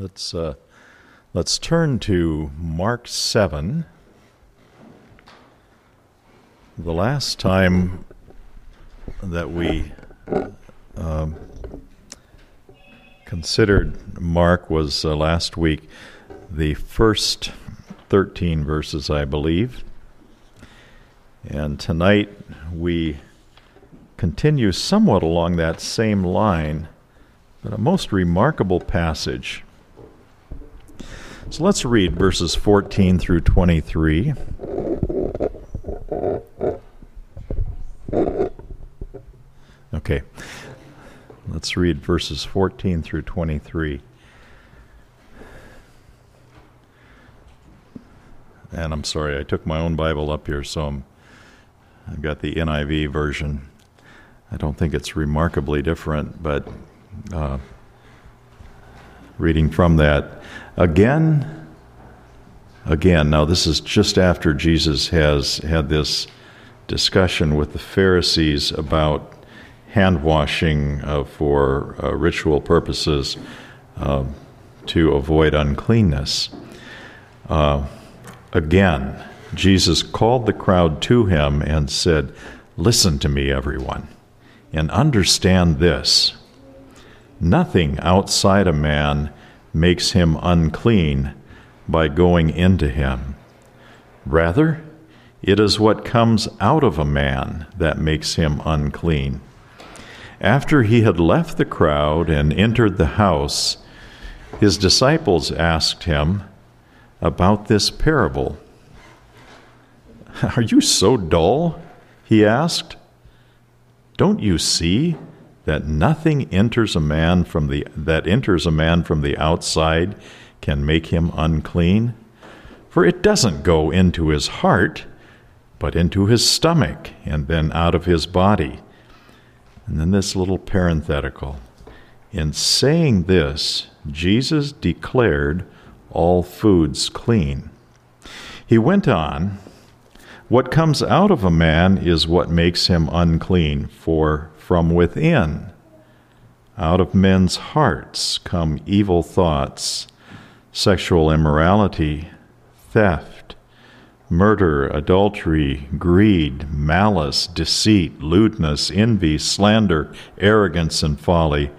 Let's uh, let's turn to Mark seven. The last time that we um, considered Mark was uh, last week, the first thirteen verses, I believe, and tonight we continue somewhat along that same line, but a most remarkable passage. So let's read verses 14 through 23. Okay. Let's read verses 14 through 23. And I'm sorry, I took my own Bible up here, so I'm, I've got the NIV version. I don't think it's remarkably different, but uh, reading from that. Again, again, now this is just after Jesus has had this discussion with the Pharisees about hand washing uh, for uh, ritual purposes uh, to avoid uncleanness. Uh, again, Jesus called the crowd to him and said, Listen to me, everyone, and understand this. Nothing outside a man makes him unclean by going into him. Rather, it is what comes out of a man that makes him unclean. After he had left the crowd and entered the house, his disciples asked him about this parable. Are you so dull? He asked. Don't you see that nothing enters a man from the that enters a man from the outside can make him unclean? For it doesn't go into his heart but into his stomach and then out of his body. And then this little parenthetical. In saying this Jesus declared all foods clean. He went on what comes out of a man is what makes him unclean for from within. Out of men's hearts come evil thoughts, sexual immorality, theft, murder, adultery, greed, malice, deceit, lewdness, envy, slander, arrogance, and folly.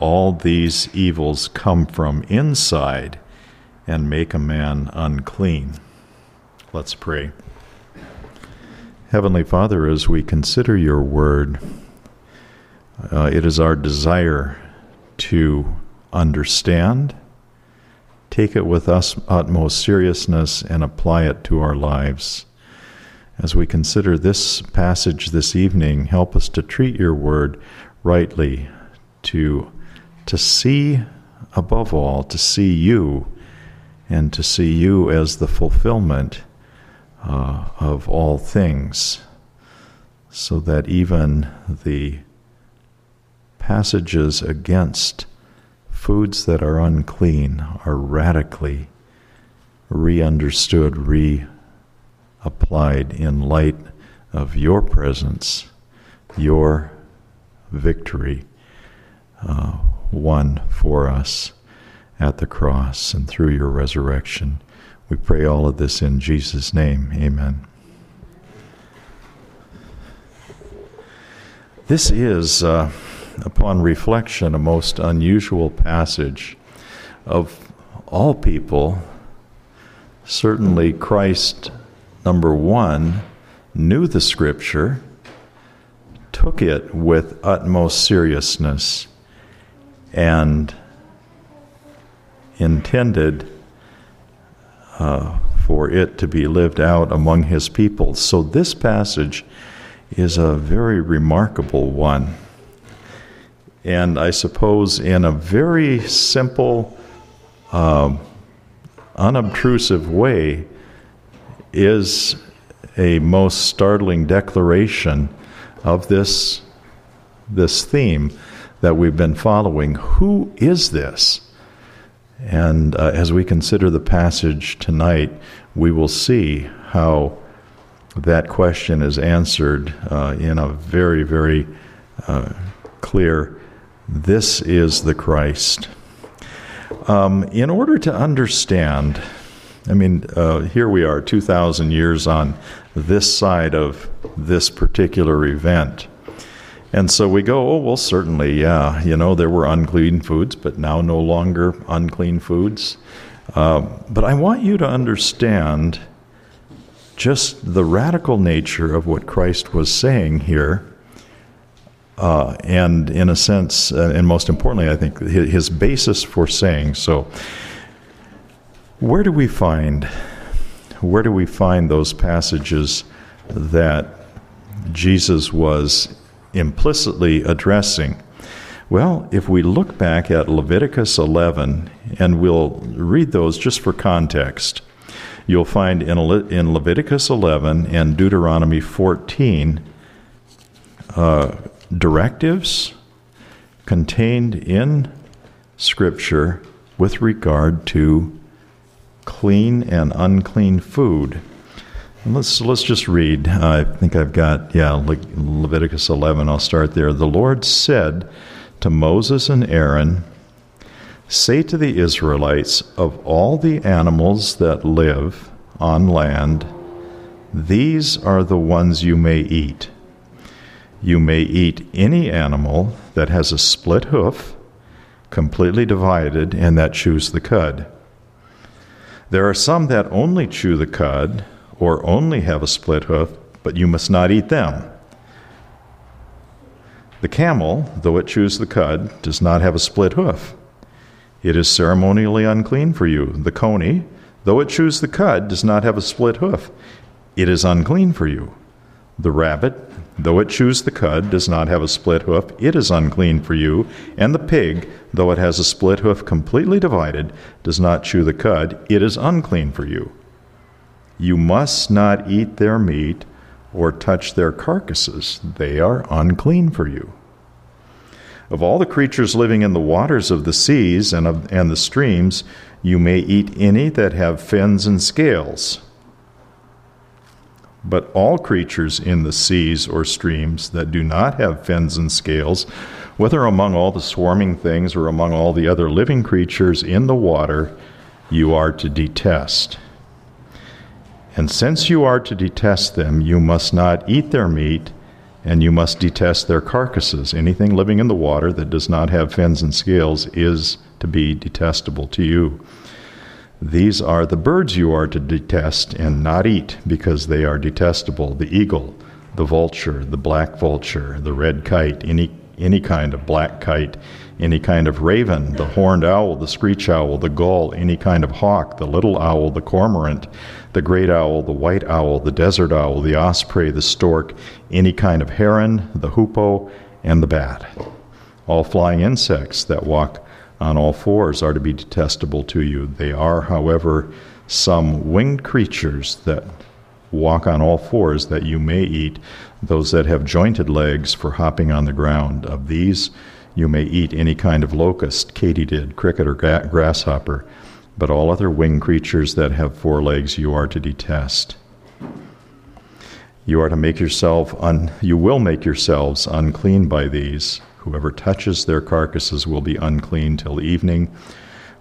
All these evils come from inside and make a man unclean. Let's pray. Heavenly Father, as we consider your word, uh, it is our desire to understand, take it with us utmost seriousness, and apply it to our lives. As we consider this passage this evening, help us to treat your word rightly, to, to see, above all, to see you, and to see you as the fulfillment uh, of all things, so that even the passages against foods that are unclean are radically re understood, re applied in light of your presence, your victory uh, won for us at the cross and through your resurrection. We pray all of this in Jesus' name. Amen. This is. Uh, upon reflection, a most unusual passage. Of all people, certainly Christ, number one, knew the scripture, took it with utmost seriousness, and intended uh, for it to be lived out among his people. So, this passage is a very remarkable one and I suppose in a very simple, uh, unobtrusive way, is a most startling declaration of this, this theme that we've been following. Who is this? And uh, as we consider the passage tonight, we will see how that question is answered uh, in a very, very uh, clear this is the Christ. Um, in order to understand, I mean, uh, here we are, 2,000 years on this side of this particular event. And so we go, oh, well, certainly, yeah, you know, there were unclean foods, but now no longer unclean foods. Uh, but I want you to understand just the radical nature of what Christ was saying here. Uh, and in a sense, uh, and most importantly, I think his basis for saying so. Where do we find, where do we find those passages that Jesus was implicitly addressing? Well, if we look back at Leviticus 11, and we'll read those just for context, you'll find in, Le- in Leviticus 11 and Deuteronomy 14 uh, directives contained in Scripture with regard to clean and unclean food. Let's let's just read. I think I've got yeah Le- Leviticus 11. I'll start there. The Lord said to Moses and Aaron, Say to the Israelites, of all the animals that live on land, these are the ones you may eat. You may eat any animal that has a split hoof, completely divided, and that chews the cud. There are some that only chew the cud or only have a split hoof, but you must not eat them. The camel, though it chews the cud, does not have a split hoof. It is ceremonially unclean for you. The coney, though it chews the cud, does not have a split hoof. It is unclean for you. The rabbit, though it chews the cud, does not have a split hoof. It is unclean for you. And the pig, though it has a split hoof completely divided, does not chew the cud. It is unclean for you. You must not eat their meat or touch their carcasses. They are unclean for you. Of all the creatures living in the waters of the seas and, of, and the streams, you may eat any that have fins and scales. But all creatures in the seas or streams that do not have fins and scales, whether among all the swarming things or among all the other living creatures in the water, you are to detest. And since you are to detest them, you must not eat their meat, and you must detest their carcasses. Anything living in the water that does not have fins and scales is to be detestable to you. These are the birds you are to detest and not eat, because they are detestable the eagle, the vulture, the black vulture, the red kite, any, any kind of black kite, any kind of raven, the horned owl, the screech owl, the gull, any kind of hawk, the little owl, the cormorant, the great owl, the white owl, the desert owl, the osprey, the stork, any kind of heron, the hoopoe, and the bat. All flying insects that walk on all fours are to be detestable to you. They are, however, some winged creatures that walk on all fours that you may eat, those that have jointed legs for hopping on the ground. Of these, you may eat any kind of locust, katydid, cricket, or grasshopper, but all other winged creatures that have four legs you are to detest. You are to make yourself un, you will make yourselves unclean by these. Whoever touches their carcasses will be unclean till evening.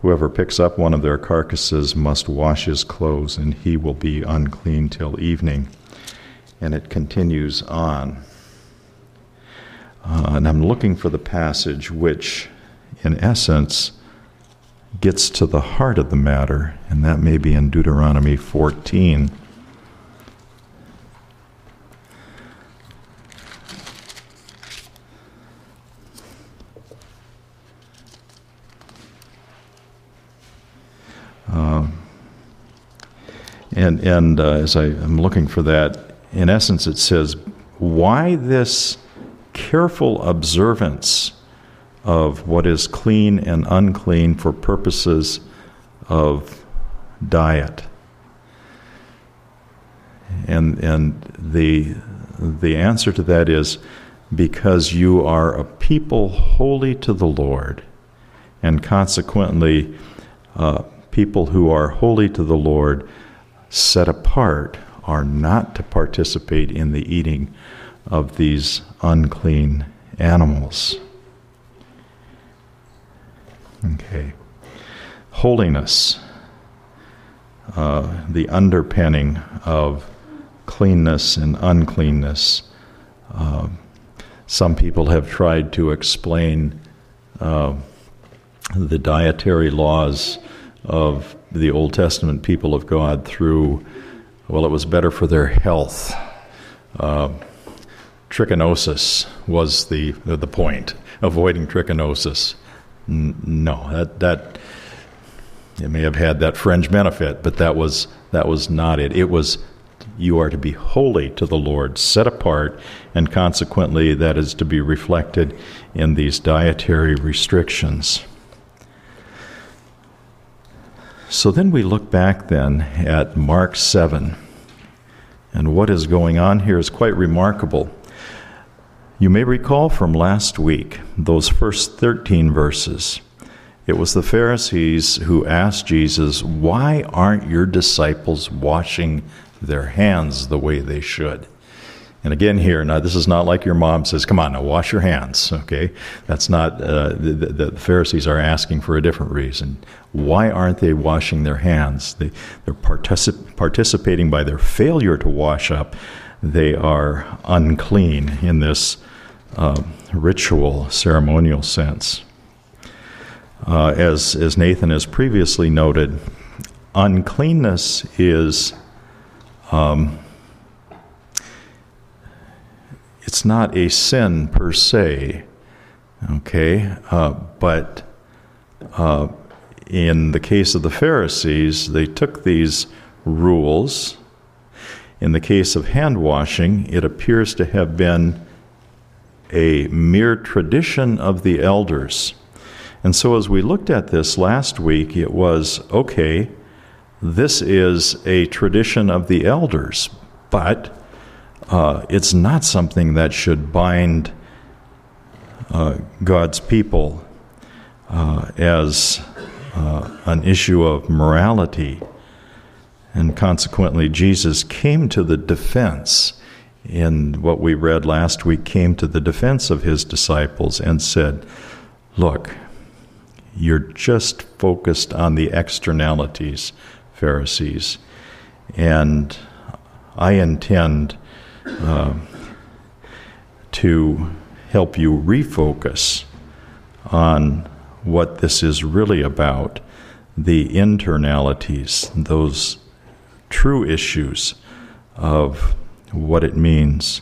Whoever picks up one of their carcasses must wash his clothes, and he will be unclean till evening. And it continues on. Uh, and I'm looking for the passage which, in essence, gets to the heart of the matter, and that may be in Deuteronomy 14. Uh, and and uh, as I am looking for that, in essence, it says, Why this careful observance of what is clean and unclean for purposes of diet. And, and the, the answer to that is because you are a people holy to the Lord, and consequently, uh, people who are holy to the Lord, set apart, are not to participate in the eating of these unclean animals. Okay. holiness, uh, the underpinning of cleanness and uncleanness. Uh, some people have tried to explain uh, the dietary laws of the Old Testament people of God through, well, it was better for their health. Uh, trichinosis was the, the point, avoiding trichinosis. N- no, that, that it may have had that fringe benefit, but that was that was not it. It was you are to be holy to the Lord, set apart, and consequently that is to be reflected in these dietary restrictions. So then we look back then at Mark 7. And what is going on here is quite remarkable. You may recall from last week those first 13 verses. It was the Pharisees who asked Jesus, Why aren't your disciples washing their hands the way they should? And again, here, now this is not like your mom says, Come on, now wash your hands, okay? That's not, uh, the, the, Pharisees are asking for a different reason. Why aren't they washing their hands? They, they're particip- participating by their failure to wash up. They are unclean in this uh, ritual, ceremonial sense. Uh, as, as Nathan has previously noted, uncleanness is um, it's not a sin per se, okay, uh, but uh, in the case of the Pharisees, they took these rules. In the case of hand washing, it appears to have been a mere tradition of the elders. And so, as we looked at this last week, it was okay, this is a tradition of the elders, but uh, it's not something that should bind uh, God's people uh, as uh, an issue of morality. And consequently, Jesus came to the defense in what we read last week, came to the defense of his disciples and said, Look, you're just focused on the externalities, Pharisees. And I intend uh, to help you refocus on what this is really about the internalities, those true issues of what it means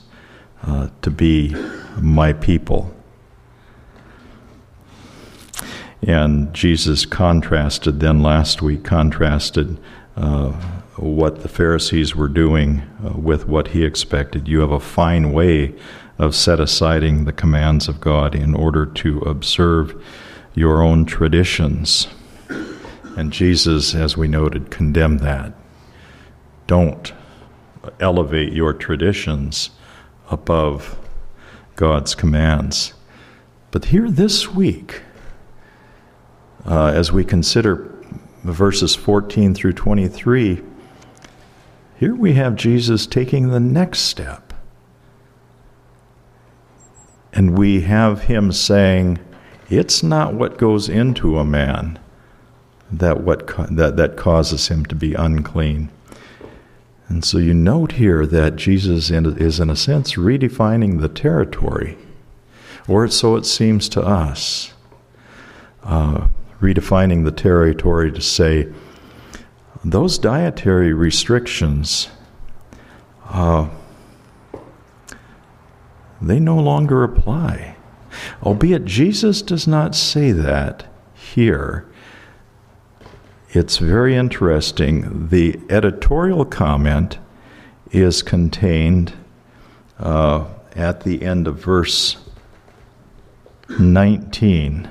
uh, to be my people. And Jesus contrasted, then last week, contrasted uh, what the Pharisees were doing uh, with what he expected. You have a fine way of set asiding the commands of God in order to observe your own traditions. And Jesus, as we noted, condemned that. Don't elevate your traditions above God's commands. But here this week, uh, as we consider verses 14 through 23, here we have Jesus taking the next step. And we have him saying, It's not what goes into a man that, what, that, that causes him to be unclean. And so you note here that Jesus is, in a sense, redefining the territory, or so it seems to us. Uh, redefining the territory to say those dietary restrictions, uh, they no longer apply. Albeit Jesus does not say that here. It's very interesting. The editorial comment is contained uh, at the end of verse 19.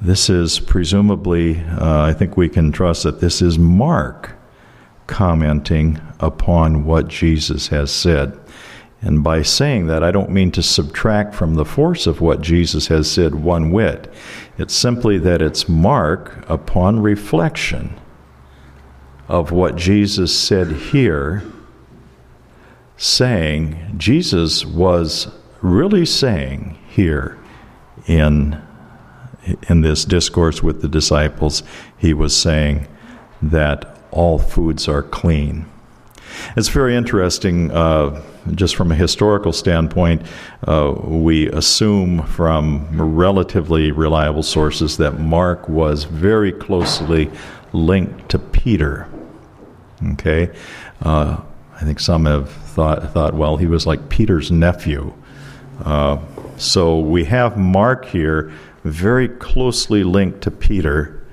This is presumably, uh, I think we can trust that this is Mark commenting upon what Jesus has said. And by saying that, I don't mean to subtract from the force of what Jesus has said one whit. It's simply that it's Mark, upon reflection of what Jesus said here, saying, Jesus was really saying here in in this discourse with the disciples, he was saying that all foods are clean. It's very interesting, uh, just from a historical standpoint. Uh, we assume from relatively reliable sources that Mark was very closely linked to Peter. Okay, uh, I think some have thought thought well he was like Peter's nephew. Uh, so we have Mark here very closely linked to Peter,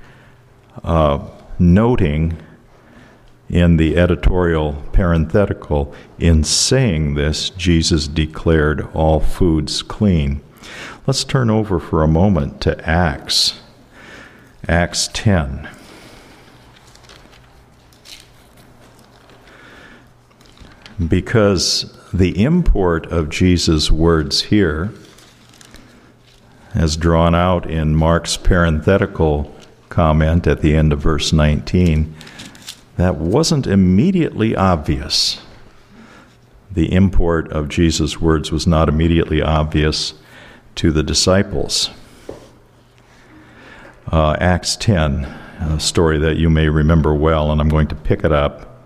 uh, noting in the editorial parenthetical, in saying this, Jesus declared all foods clean. Let's turn over for a moment to Acts, Acts 10. Because the import of Jesus' words here, as drawn out in Mark's parenthetical comment at the end of verse 19, that wasn't immediately obvious. The import of Jesus' words was not immediately obvious to the disciples. Uh, Acts 10, a story that you may remember well, and I'm going to pick it up.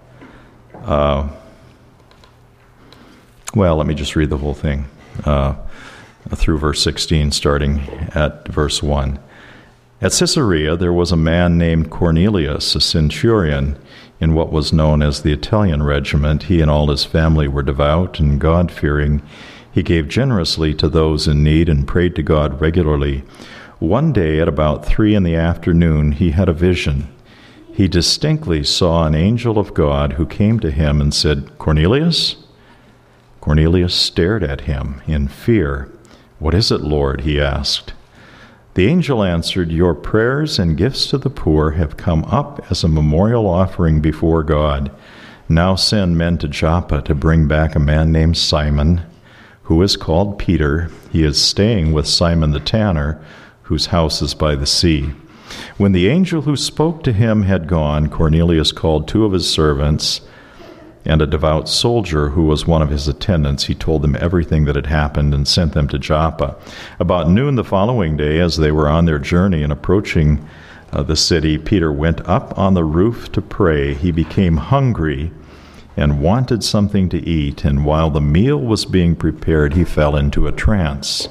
Uh, well, let me just read the whole thing uh, through verse 16, starting at verse 1. At Caesarea, there was a man named Cornelius, a centurion in what was known as the Italian regiment, he and all his family were devout and God fearing. He gave generously to those in need and prayed to God regularly. One day at about three in the afternoon, he had a vision. He distinctly saw an angel of God who came to him and said, Cornelius? Cornelius stared at him in fear. What is it, Lord? he asked. The angel answered, Your prayers and gifts to the poor have come up as a memorial offering before God. Now send men to Joppa to bring back a man named Simon, who is called Peter. He is staying with Simon the tanner, whose house is by the sea. When the angel who spoke to him had gone, Cornelius called two of his servants and a devout soldier who was one of his attendants. He told them everything that had happened and sent them to Joppa. About noon the following day, as they were on their journey and approaching uh, the city, Peter went up on the roof to pray. He became hungry and wanted something to eat, and while the meal was being prepared, he fell into a trance.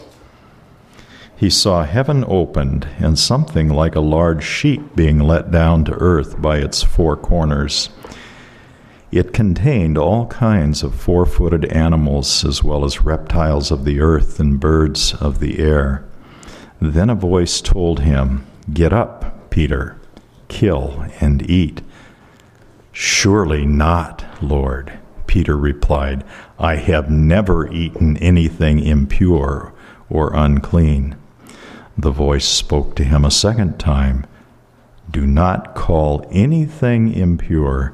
He saw heaven opened and something like a large sheet being let down to earth by its four corners. It contained all kinds of four footed animals, as well as reptiles of the earth and birds of the air. Then a voice told him, Get up, Peter, kill and eat. Surely not, Lord. Peter replied, I have never eaten anything impure or unclean. The voice spoke to him a second time Do not call anything impure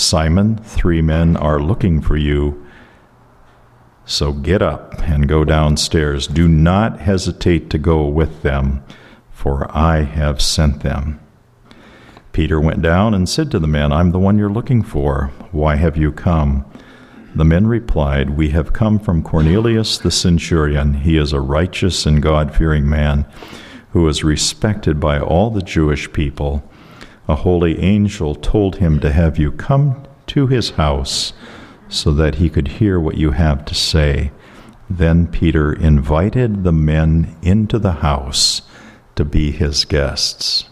Simon, three men are looking for you. So get up and go downstairs. Do not hesitate to go with them, for I have sent them. Peter went down and said to the men, I'm the one you're looking for. Why have you come? The men replied, We have come from Cornelius the centurion. He is a righteous and God fearing man who is respected by all the Jewish people a holy angel told him to have you come to his house so that he could hear what you have to say. Then Peter invited the men into the house to be his guests.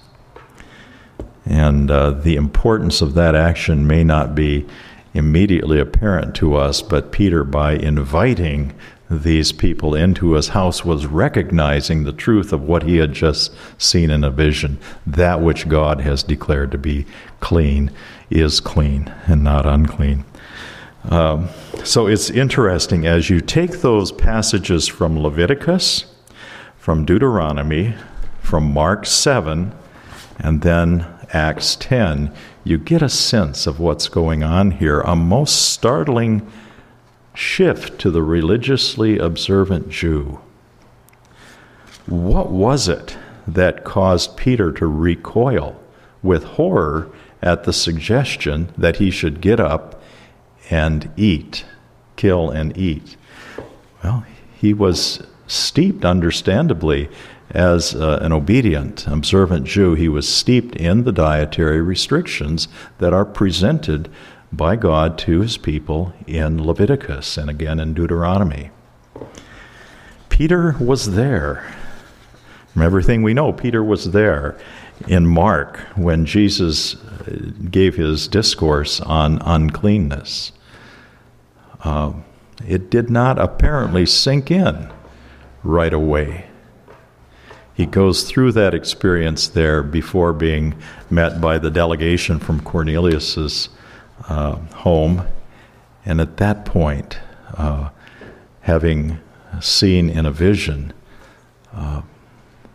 And uh, the importance of that action may not be immediately apparent to us, but Peter, by inviting these people into his house was recognizing the truth of what he had just seen in a vision. That which God has declared to be clean is clean and not unclean. Um, so it's interesting as you take those passages from Leviticus, from Deuteronomy, from Mark 7, and then Acts 10, you get a sense of what's going on here. A most startling shift to the religiously observant Jew. What was it that caused Peter to recoil with horror at the suggestion that he should get up and eat, kill and eat? Well, he was steeped, understandably, as uh, an obedient, observant Jew. He was steeped in the dietary restrictions that are presented by God to his people in Leviticus and again in Deuteronomy. Peter was there. From everything we know, Peter was there in Mark when Jesus uh, gave his discourse on uncleanness. Uh, it did not apparently sink in right away. He goes through that experience there before being met by the delegation from Cornelius's uh, home, and at that point, uh, having seen in a vision uh,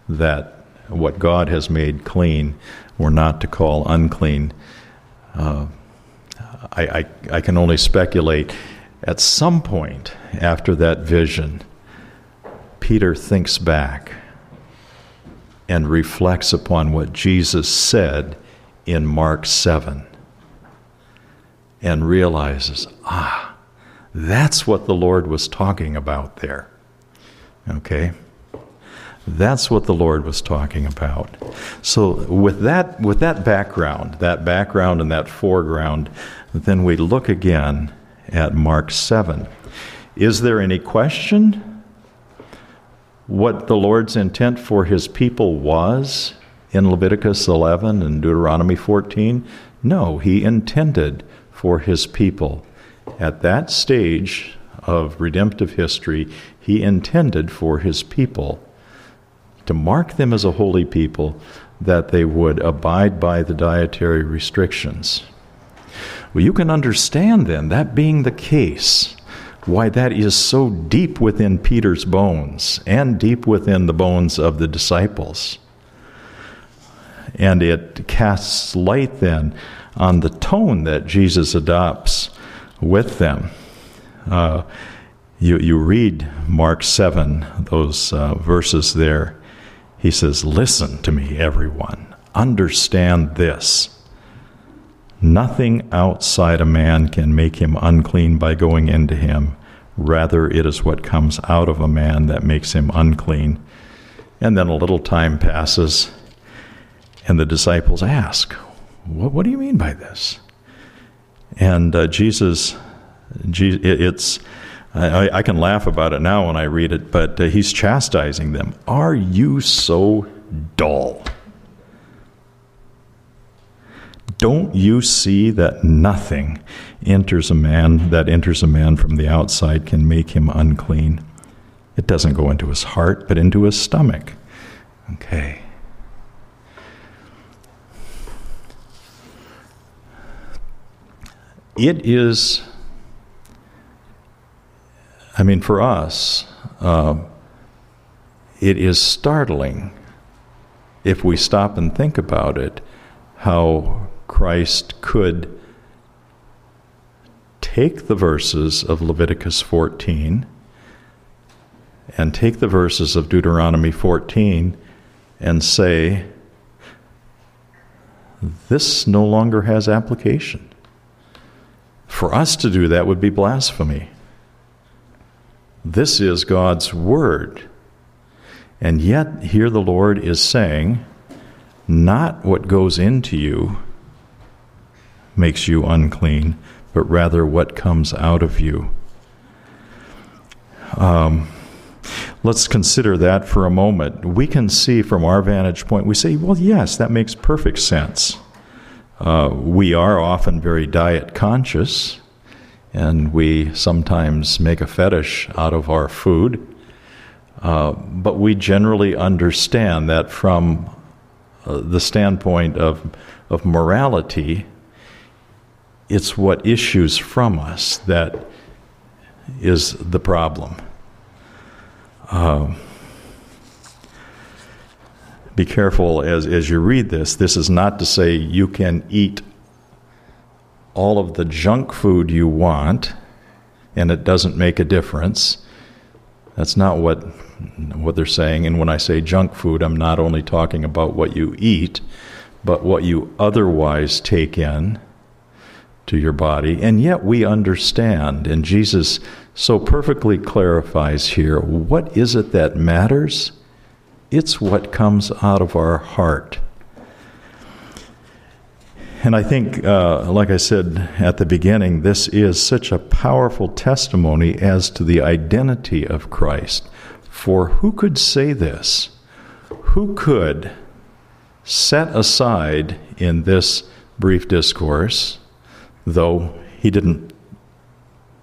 that what God has made clean, we're not to call unclean. Uh, I, I, I can only speculate. At some point after that vision, Peter thinks back and reflects upon what Jesus said in Mark 7 and realizes, ah, that's what the Lord was talking about there. Okay? That's what the Lord was talking about. So with that with that background, that background and that foreground, then we look again at Mark 7. Is there any question what the Lord's intent for his people was in Leviticus 11 and Deuteronomy 14? No, he intended for his people. At that stage of redemptive history, he intended for his people to mark them as a holy people that they would abide by the dietary restrictions. Well, you can understand then, that being the case, why that is so deep within Peter's bones and deep within the bones of the disciples. And it casts light then on the tone that Jesus adopts with them. Uh, you, you read Mark 7, those uh, verses there. He says, Listen to me, everyone. Understand this. Nothing outside a man can make him unclean by going into him. Rather, it is what comes out of a man that makes him unclean. And then a little time passes, and the disciples ask, What, what do you mean by this? And uh, Jesus, it's, I, I, can laugh about it now when I read it, but uh, he's chastising them. Are you so dull? Don't you see that nothing enters a man that enters a man from the outside can make him unclean? It doesn't go into his heart, but into his stomach. Okay. It is, I mean, for us, uh, it is startling if we stop and think about it how Christ could take the verses of Leviticus 14 and take the verses of Deuteronomy 14 and say, this no longer has application. For us to do that would be blasphemy. This is God's Word. And yet, here the Lord is saying, not what goes into you makes you unclean, but rather what comes out of you. Um, let's consider that for a moment. We can see from our vantage point, we say, well, yes, that makes perfect sense. Uh, we are often very diet conscious, and we sometimes make a fetish out of our food. Uh, but we generally understand that from uh, the standpoint of, of morality, it's what issues from us that is the problem. Uh, be careful as, as you read this. This is not to say you can eat all of the junk food you want and it doesn't make a difference. That's not what, what they're saying. And when I say junk food, I'm not only talking about what you eat, but what you otherwise take in to your body. And yet we understand, and Jesus so perfectly clarifies here what is it that matters? It's what comes out of our heart. And I think, uh, like I said at the beginning, this is such a powerful testimony as to the identity of Christ. For who could say this? Who could set aside in this brief discourse, though he didn't,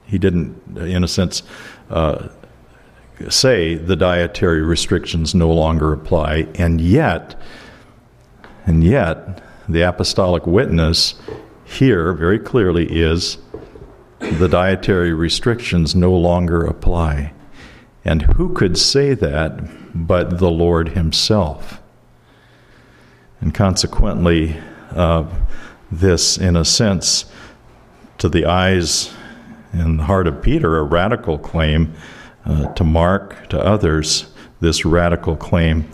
he didn't, in a sense, uh, say the dietary restrictions no longer apply, and yet, and yet, the apostolic witness here very clearly is the dietary restrictions no longer apply. And who could say that but the Lord Himself? And consequently, uh, this, in a sense, to the eyes and the heart of Peter, a radical claim, uh, to Mark, to others, this radical claim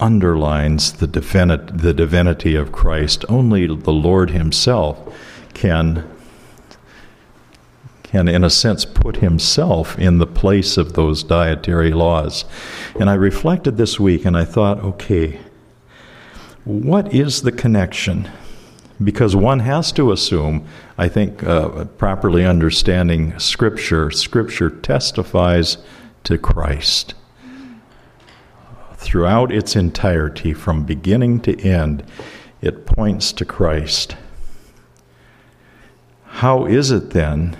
underlines the, divinity, the divinity of Christ. Only the Lord Himself can, can, in a sense, put Himself in the place of those dietary laws. And I reflected this week and I thought, okay, what is the connection? Because one has to assume, I think, uh, properly understanding Scripture, Scripture testifies to Christ throughout its entirety, from beginning to end, it points to Christ. How is it then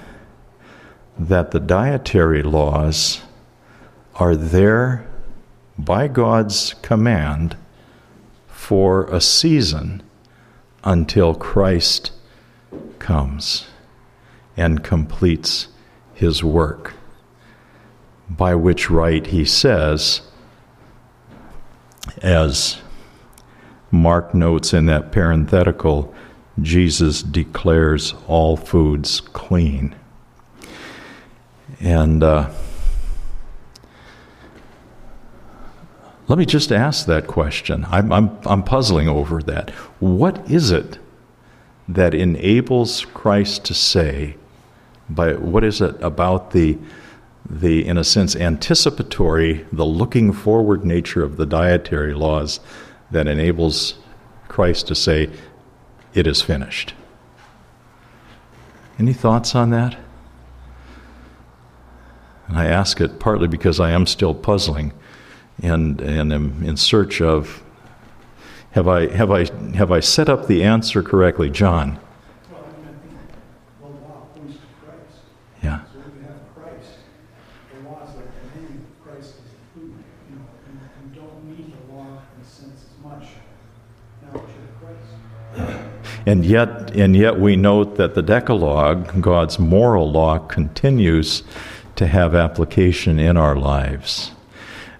that the dietary laws are there by God's command for a season until Christ comes and completes his work? By which right he says, as Mark notes in that parenthetical, Jesus declares all foods clean. And uh, let me just ask that question. I'm, I'm, I'm puzzling over that. What is it that enables Christ to say, by what is it about the the, in a sense, anticipatory, the looking forward nature of the dietary laws that enables Christ to say, It is finished. Any thoughts on that? And I ask it partly because I am still puzzling and, and am in search of have I, have, I, have I set up the answer correctly, John? Yeah. And yet, and yet we note that the Decalogue, God's moral law, continues to have application in our lives.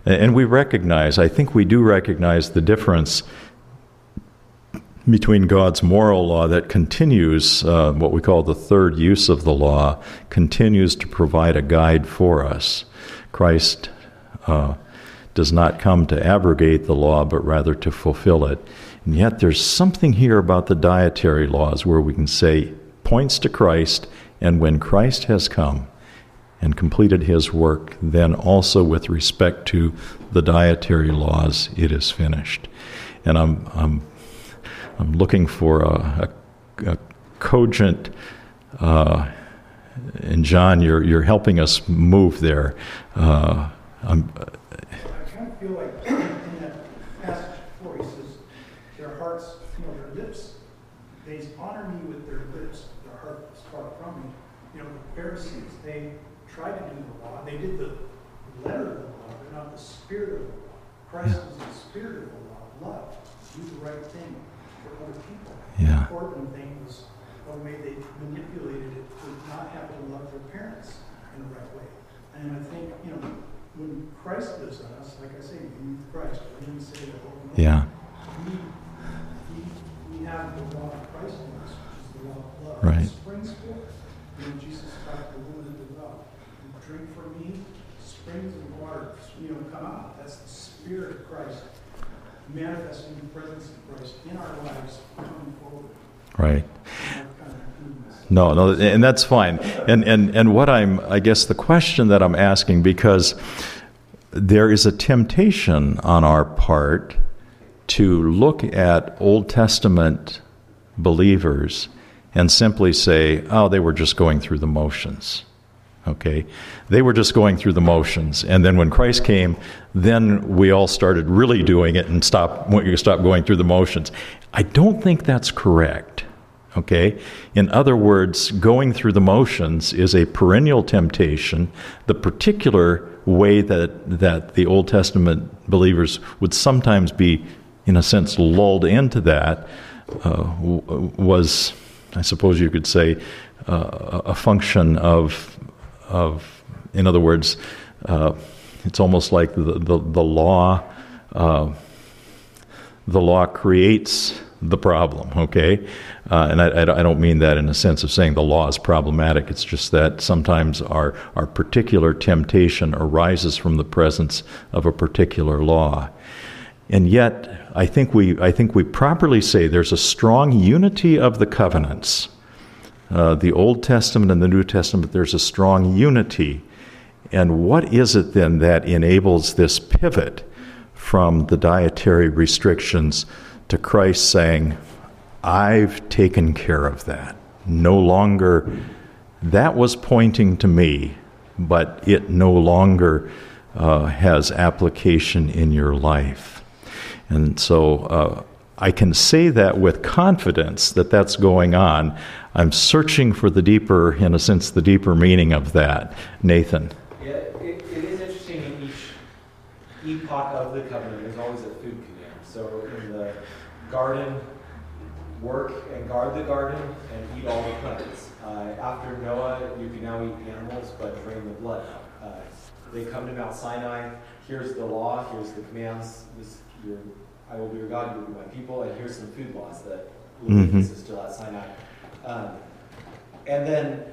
And we recognize, I think we do recognize the difference between God's moral law that continues, uh, what we call the third use of the law, continues to provide a guide for us. Christ uh, does not come to abrogate the law, but rather to fulfill it. And yet there's something here about the dietary laws where we can say, points to Christ, and when Christ has come and completed his work, then also with respect to the dietary laws, it is finished. And I'm, I'm, I'm looking for a, a, a cogent, uh, and John, you're, you're helping us move there. Uh, I'm, I kind of feel like in that passage before he says, their hearts, you know, their lips, they honor me with their lips, their heart is far from me. You know, the Pharisees, they tried to do the law, they did the letter of the law, but not the spirit of the law. Christ is the spirit of the law, love, do the right thing for other people. Yeah. The important thing was the way they manipulated it to not have to love their parents in the right way. And I think, you know, when Christ lives in us, like I say, we need Christ. I didn't say that. Yeah. We, we, we have the law of Christ in us, which is the law of love. Right. It springs forth. You know, Jesus talked to the woman at the well. Drink from me, springs of water, you know, come out. That's the Spirit of Christ manifesting the presence of Christ in our lives, coming forward. Right. You know, kind of doing this. No, no, and that's fine. And and and what I'm, I guess, the question that I'm asking because there is a temptation on our part to look at Old Testament believers and simply say, "Oh, they were just going through the motions." Okay, they were just going through the motions, and then when Christ came, then we all started really doing it and stop. You stop going through the motions. I don't think that's correct. Okay? In other words, going through the motions is a perennial temptation. The particular way that, that the Old Testament believers would sometimes be, in a sense, lulled into that uh, was, I suppose you could say, uh, a function of, of, in other words, uh, it's almost like the, the, the law. Uh, the law creates the problem, okay? Uh, and I, I, don't mean that in a sense of saying the law is problematic. It's just that sometimes our, our particular temptation arises from the presence of a particular law. And yet, I think we, I think we properly say there's a strong unity of the covenants. Uh, the Old Testament and the New Testament, there's a strong unity. And what is it then that enables this pivot from the dietary restrictions to Christ saying, I've taken care of that. No longer, that was pointing to me, but it no longer uh, has application in your life. And so uh, I can say that with confidence that that's going on. I'm searching for the deeper, in a sense, the deeper meaning of that. Nathan. Yeah, it, it is interesting in each epoch of the covenant, there's always a food command. So in the garden, work and guard the garden and eat all the plants. Uh, after Noah, you can now eat animals, but drain the blood. Uh, they come to Mount Sinai. Here's the law. Here's the commands. This, your, I will be your God. You will be my people. And here's some food laws that Leviticus is still at Sinai. Um, and then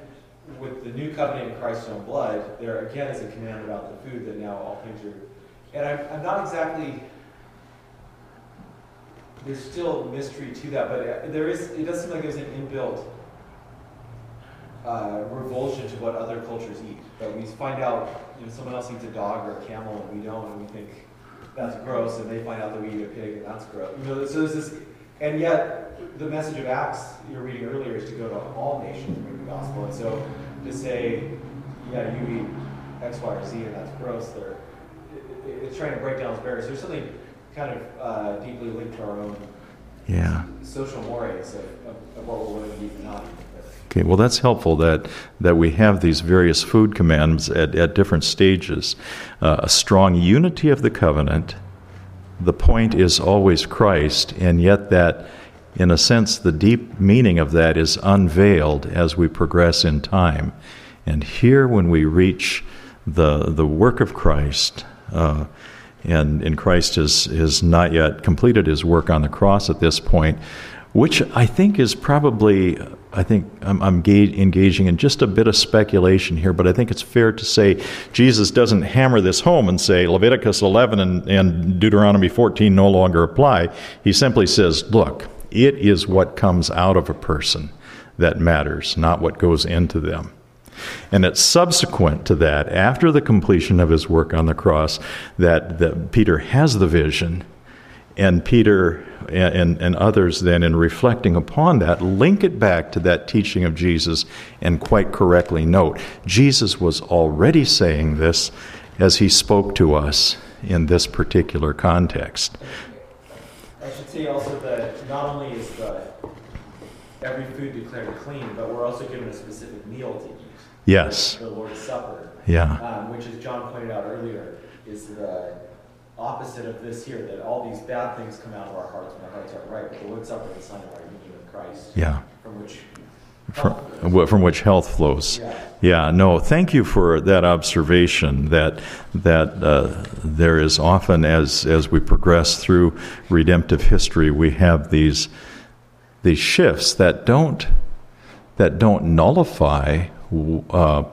with the new covenant in Christ's own blood, there again is a command about the food that now all things are. And I'm, I'm not exactly there's still mystery to that, but uh, there is. It does seem like there's an inbuilt uh, revulsion to what other cultures eat. But we find out, you know, someone else eats a dog or a camel, and we don't, and we think that's gross, and they find out that we eat a pig, and that's gross. You know, so there's this, and yet the message of Acts you were reading earlier is to go to all nations and bring the gospel. And so to say, yeah, you eat X, Y, or Z, and that's gross, there, it, it, it's trying to break down those barriers. There's something kind of uh, deeply linked to our own Yeah. social mores of, of, of what we're willing to eat and not eat. Okay, well, that's helpful that, that we have these various food commands at, at different stages. Uh, a strong unity of the covenant. The point is always Christ, and yet that, in a sense, the deep meaning of that is unveiled as we progress in time. And here, when we reach the, the work of Christ, uh, and, and Christ has, has not yet completed his work on the cross at this point, which I think is probably, I think I'm, I'm ga- engaging in just a bit of speculation here, but I think it's fair to say Jesus doesn't hammer this home and say Leviticus 11 and, and Deuteronomy 14 no longer apply. He simply says, look, it is what comes out of a person that matters, not what goes into them. And it's subsequent to that, after the completion of his work on the cross, that, that Peter has the vision, and Peter and, and, others then, in reflecting upon that, link it back to that teaching of Jesus and quite correctly note Jesus was already saying this as he spoke to us in this particular context. I should say also that not only is the every food declared clean, but we're also given a specific meal to eat. Yes. The Lord's Supper. Yeah. Um, which, as John pointed out earlier, is the opposite of this here, that all these bad things come out of our hearts when our hearts aren't right. But the Lord's Supper is a sign of our union with Christ. Yeah. From which from, from which health flows. Yeah. No, thank you for that observation that that uh, there is often as as we progress through redemptive history, we have these these shifts that don't that don't nullify uh,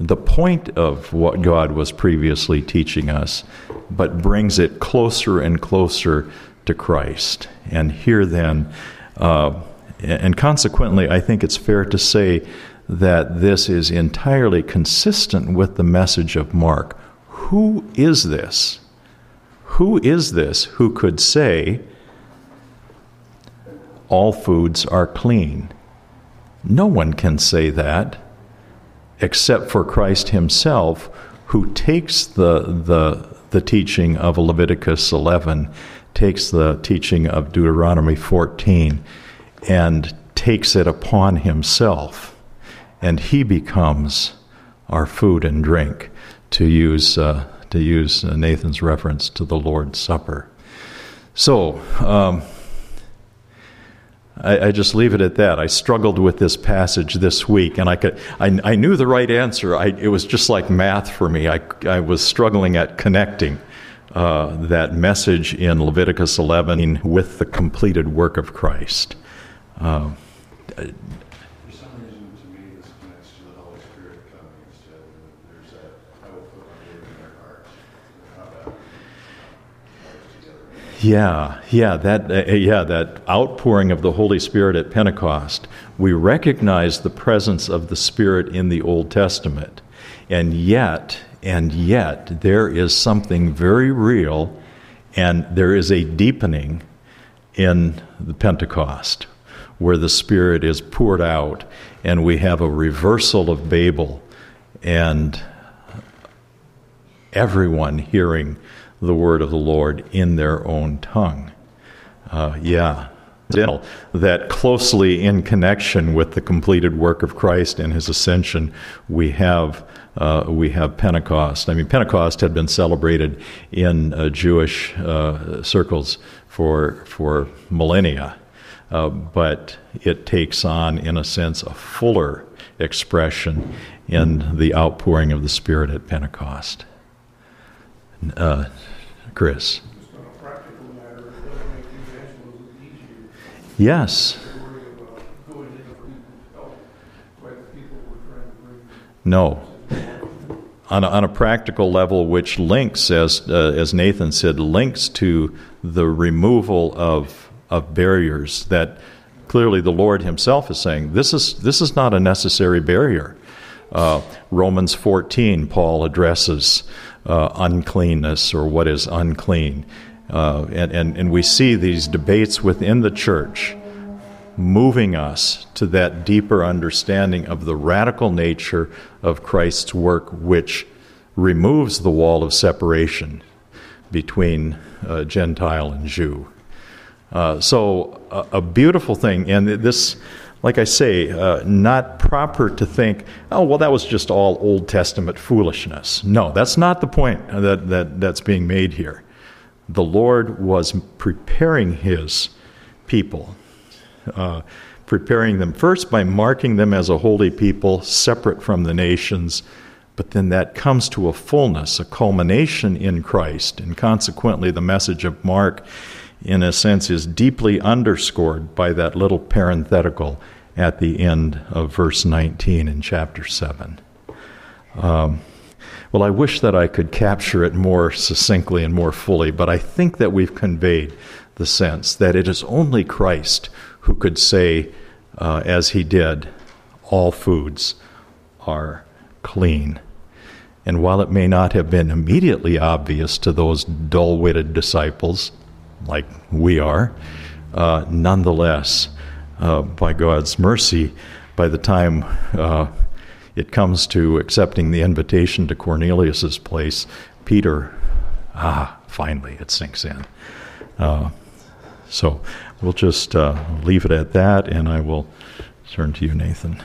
the point of what God was previously teaching us, but brings it closer and closer to Christ. And here then, uh, and consequently, I think it's fair to say that this is entirely consistent with the message of Mark. Who is this? Who is this who could say, all foods are clean? No one can say that except for Christ himself, who takes the, the, the teaching of Leviticus 11, takes the teaching of Deuteronomy 14, and takes it upon himself and he becomes our food and drink, to use, uh, to use Nathan's reference to the Lord's Supper. So, um, I, I, just leave it at that. I struggled with this passage this week, and I, could, I, I knew the right answer. I, it was just like math for me. I, I was struggling at connecting uh, that message in Leviticus 11 with the completed work of Christ. Uh, Yeah, yeah, that uh, yeah, that outpouring of the Holy Spirit at Pentecost. We recognize the presence of the Spirit in the Old Testament. And yet, and yet there is something very real and there is a deepening in the Pentecost where the Spirit is poured out and we have a reversal of Babel and everyone hearing the word of the Lord in their own tongue. Uh, yeah. That closely in connection with the completed work of Christ and his ascension, we have uh, we have Pentecost. I mean, Pentecost had been celebrated in uh, Jewish uh, circles for for millennia, uh, but it takes on, in a sense, a fuller expression in the outpouring of the Spirit at Pentecost. Uh, Chris. Yes. No. On a, on a, practical level, which links, as, uh, as Nathan said, links to the removal of, of barriers that clearly the Lord Himself is saying this is, this is not a necessary barrier. Uh, Romans 14, Paul addresses uh, uncleanness or what is unclean. Uh, and, and, and we see these debates within the church moving us to that deeper understanding of the radical nature of Christ's work, which removes the wall of separation between uh, Gentile and Jew. Uh, so, a, a, beautiful thing, and this like I say, uh, not proper to think, oh, well, that was just all Old Testament foolishness. No, that's not the point that, that, that's being made here. The Lord was preparing his people, uh, preparing them first by marking them as a holy people separate from the nations, but then that comes to a fullness, a culmination in Christ, and consequently, the message of Mark in a sense, is deeply underscored by that little parenthetical at the end of verse 19 in chapter 7. Um, well, I wish that I could capture it more succinctly and more fully, but I think that we've conveyed the sense that it is only Christ who could say, uh, as he did, all foods are clean. And while it may not have been immediately obvious to those dull witted disciples, like we are, uh, nonetheless, uh, by God's mercy, by the time uh, it comes to accepting the invitation to Cornelius's place, Peter, ah, finally it sinks in. Uh, so we'll just uh, leave it at that, and I will turn to you, Nathan.